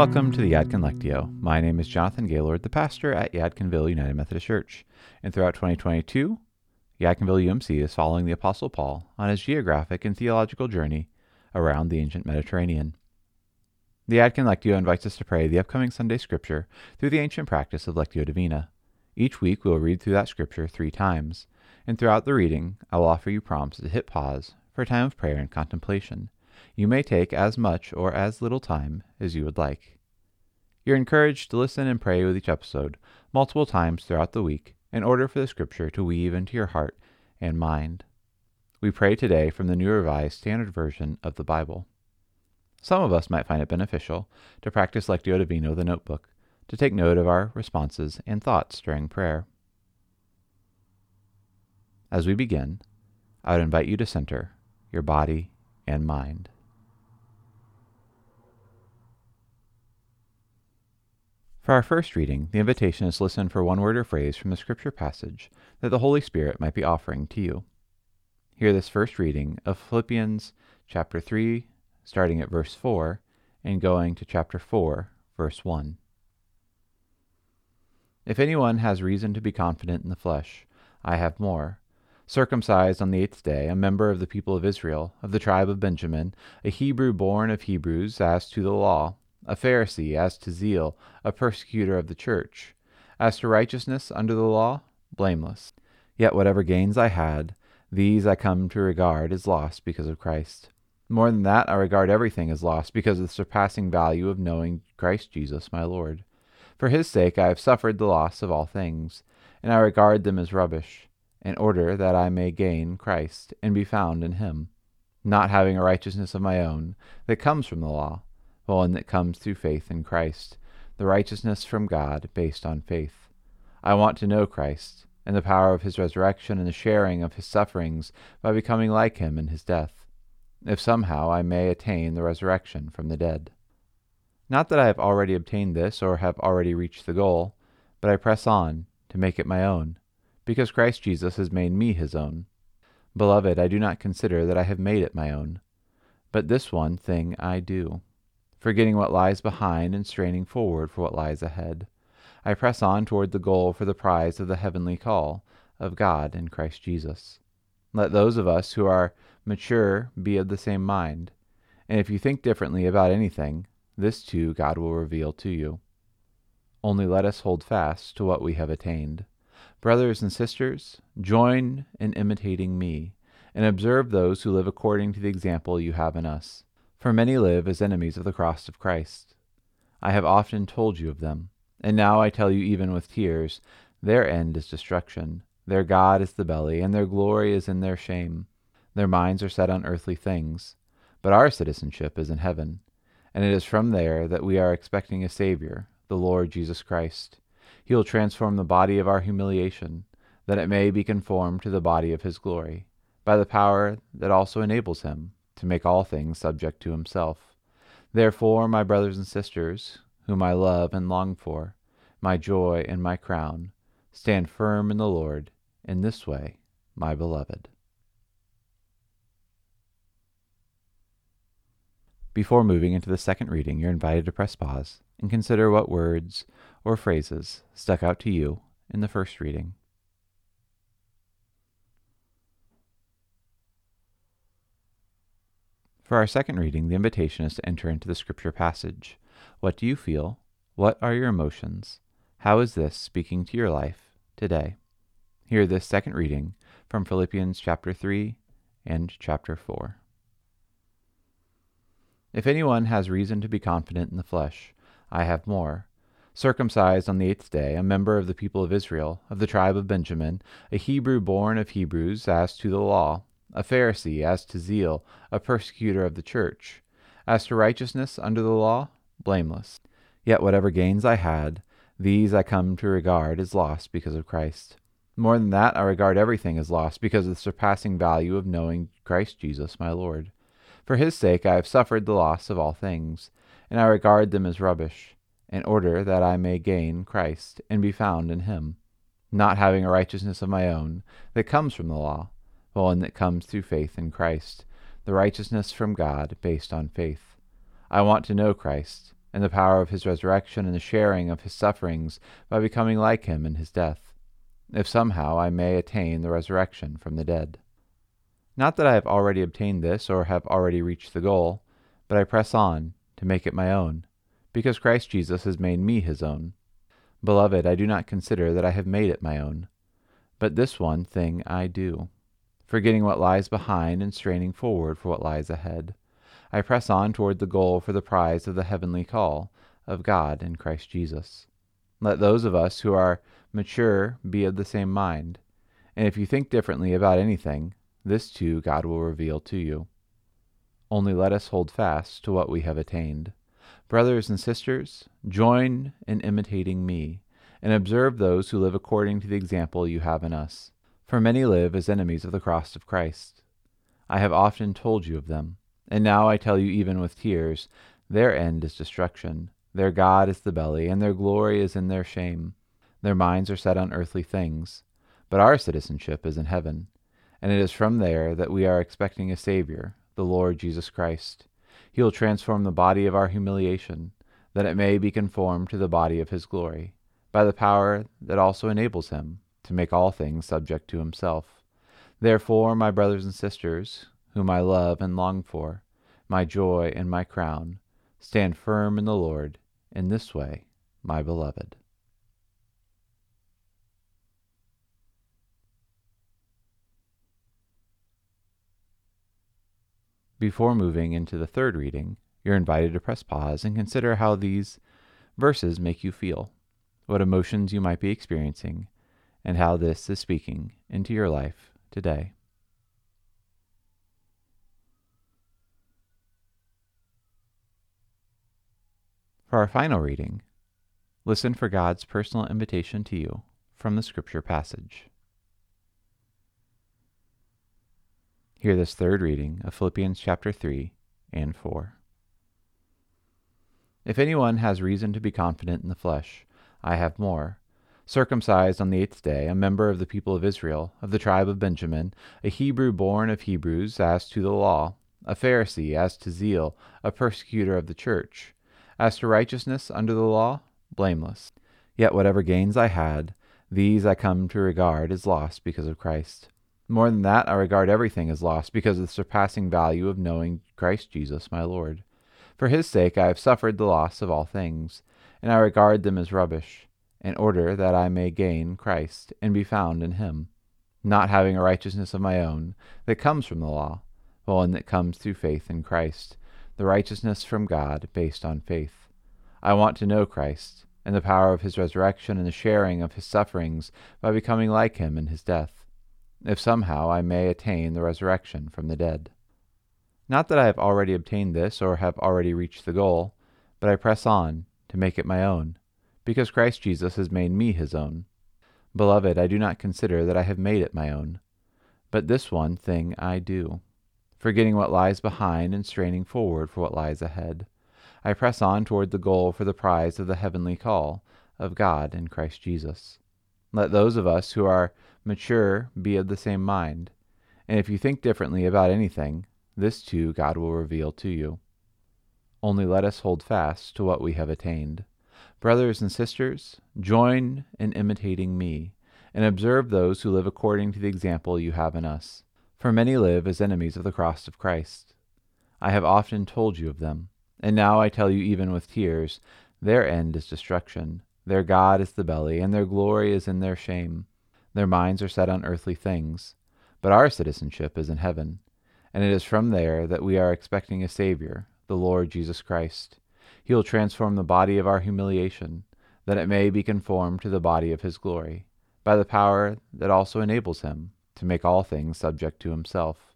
Welcome to the Yadkin Lectio. My name is Jonathan Gaylord, the pastor at Yadkinville United Methodist Church. And throughout 2022, Yadkinville UMC is following the Apostle Paul on his geographic and theological journey around the ancient Mediterranean. The Yadkin Lectio invites us to pray the upcoming Sunday scripture through the ancient practice of Lectio Divina. Each week we will read through that scripture three times, and throughout the reading I will offer you prompts to hit pause for a time of prayer and contemplation. You may take as much or as little time as you would like. You're encouraged to listen and pray with each episode multiple times throughout the week in order for the scripture to weave into your heart and mind. We pray today from the New Revised Standard Version of the Bible. Some of us might find it beneficial to practice Lectio Divina with a notebook to take note of our responses and thoughts during prayer. As we begin, I would invite you to center your body and mind. For our first reading, the invitation is listen for one word or phrase from the scripture passage that the Holy Spirit might be offering to you. Hear this first reading of Philippians chapter 3, starting at verse 4 and going to chapter 4, verse 1. If anyone has reason to be confident in the flesh, I have more. Circumcised on the eighth day, a member of the people of Israel, of the tribe of Benjamin, a Hebrew born of Hebrews as to the law a Pharisee, as to zeal, a persecutor of the church, as to righteousness under the law, blameless. Yet whatever gains I had, these I come to regard as lost because of Christ. More than that, I regard everything as lost because of the surpassing value of knowing Christ Jesus my Lord. For his sake I have suffered the loss of all things, and I regard them as rubbish, in order that I may gain Christ and be found in him, not having a righteousness of my own that comes from the law but one that comes through faith in Christ, the righteousness from God based on faith. I want to know Christ, and the power of his resurrection and the sharing of his sufferings by becoming like him in his death, if somehow I may attain the resurrection from the dead. Not that I have already obtained this or have already reached the goal, but I press on to make it my own, because Christ Jesus has made me his own. Beloved, I do not consider that I have made it my own, but this one thing I do forgetting what lies behind and straining forward for what lies ahead. I press on toward the goal for the prize of the heavenly call of God in Christ Jesus. Let those of us who are mature be of the same mind, and if you think differently about anything, this too God will reveal to you. Only let us hold fast to what we have attained. Brothers and sisters, join in imitating me, and observe those who live according to the example you have in us. For many live as enemies of the cross of Christ. I have often told you of them, and now I tell you even with tears, their end is destruction. Their God is the belly, and their glory is in their shame. Their minds are set on earthly things, but our citizenship is in heaven, and it is from there that we are expecting a Savior, the Lord Jesus Christ. He will transform the body of our humiliation, that it may be conformed to the body of his glory, by the power that also enables him to make all things subject to himself. Therefore, my brothers and sisters, whom I love and long for, my joy and my crown, stand firm in the Lord in this way, my beloved. Before moving into the second reading, you're invited to press pause and consider what words or phrases stuck out to you in the first reading. For our second reading, the invitation is to enter into the scripture passage. What do you feel? What are your emotions? How is this speaking to your life today? Hear this second reading from Philippians chapter 3 and chapter 4. If anyone has reason to be confident in the flesh, I have more. Circumcised on the eighth day, a member of the people of Israel, of the tribe of Benjamin, a Hebrew born of Hebrews as to the law a Pharisee, as to zeal, a persecutor of the church, as to righteousness under the law, blameless. Yet whatever gains I had, these I come to regard as lost because of Christ. More than that, I regard everything as lost because of the surpassing value of knowing Christ Jesus my Lord. For his sake I have suffered the loss of all things, and I regard them as rubbish, in order that I may gain Christ and be found in him, not having a righteousness of my own that comes from the law but one that comes through faith in Christ, the righteousness from God based on faith. I want to know Christ, and the power of his resurrection and the sharing of his sufferings by becoming like him in his death, if somehow I may attain the resurrection from the dead. Not that I have already obtained this or have already reached the goal, but I press on to make it my own, because Christ Jesus has made me his own. Beloved, I do not consider that I have made it my own, but this one thing I do, forgetting what lies behind and straining forward for what lies ahead. I press on toward the goal for the prize of the heavenly call of God in Christ Jesus. Let those of us who are mature be of the same mind. And if you think differently about anything, this too God will reveal to you. Only let us hold fast to what we have attained. Brothers and sisters, join in imitating me, and observe those who live according to the example you have in us. For many live as enemies of the cross of Christ. I have often told you of them. And now I tell you, even with tears, their end is destruction. Their God is the belly, and their glory is in their shame. Their minds are set on earthly things. But our citizenship is in heaven, and it is from there that we are expecting a Savior, the Lord Jesus Christ. He will transform the body of our humiliation, that it may be conformed to the body of his glory, by the power that also enables him to make all things subject to himself. Therefore, my brothers and sisters, whom I love and long for, my joy and my crown. Stand firm in the Lord in this way, my beloved. Before moving into the third reading, you're invited to press pause and consider how these verses make you feel, what emotions you might be experiencing, and how this is speaking into your life today. For our final reading, listen for God's personal invitation to you from the Scripture passage. Hear this third reading of Philippians chapter 3 and 4. If anyone has reason to be confident in the flesh, I have more. Circumcised on the eighth day, a member of the people of Israel, of the tribe of Benjamin, a Hebrew born of Hebrews as to the law, a Pharisee as to zeal, a persecutor of the church as to righteousness under the law, blameless. Yet whatever gains I had, these I come to regard as lost because of Christ. More than that, I regard everything as lost because of the surpassing value of knowing Christ Jesus my Lord. For his sake I have suffered the loss of all things, and I regard them as rubbish, in order that I may gain Christ and be found in him, not having a righteousness of my own that comes from the law, but one that comes through faith in Christ the righteousness from God based on faith. I want to know Christ and the power of his resurrection and the sharing of his sufferings by becoming like him in his death, if somehow I may attain the resurrection from the dead. Not that I have already obtained this or have already reached the goal, but I press on to make it my own, because Christ Jesus has made me his own. Beloved, I do not consider that I have made it my own, but this one thing I do forgetting what lies behind and straining forward for what lies ahead. I press on toward the goal for the prize of the heavenly call of God in Christ Jesus. Let those of us who are mature be of the same mind. And if you think differently about anything, this too God will reveal to you. Only let us hold fast to what we have attained. Brothers and sisters, join in imitating me, and observe those who live according to the example you have in us for many live as enemies of the cross of Christ. I have often told you of them, and now I tell you even with tears, their end is destruction. Their God is the belly, and their glory is in their shame. Their minds are set on earthly things. But our citizenship is in heaven, and it is from there that we are expecting a Savior, the Lord Jesus Christ. He will transform the body of our humiliation, that it may be conformed to the body of his glory, by the power that also enables him to make all things subject to himself.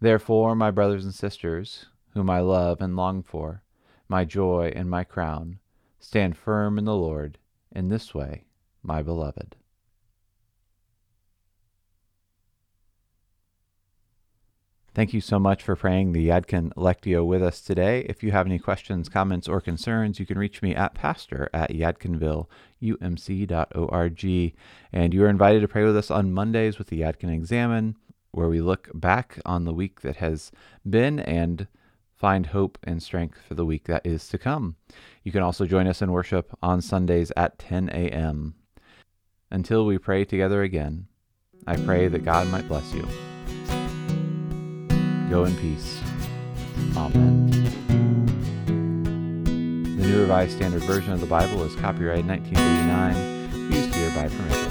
Therefore, my brothers and sisters, whom I love and long for, my joy and my crown, stand firm in the Lord in this way, my beloved. Thank you so much for praying the Yadkin Lectio with us today. If you have any questions, comments, or concerns, you can reach me at pastor at yadkinvilleumc.org. And you are invited to pray with us on Mondays with the Yadkin Examen, where we look back on the week that has been and find hope and strength for the week that is to come. You can also join us in worship on Sundays at 10 a.m. Until we pray together again, I pray that God might bless you. Go in peace. Amen. The New Revised Standard Version of the Bible is copyright 1989, used here by permission.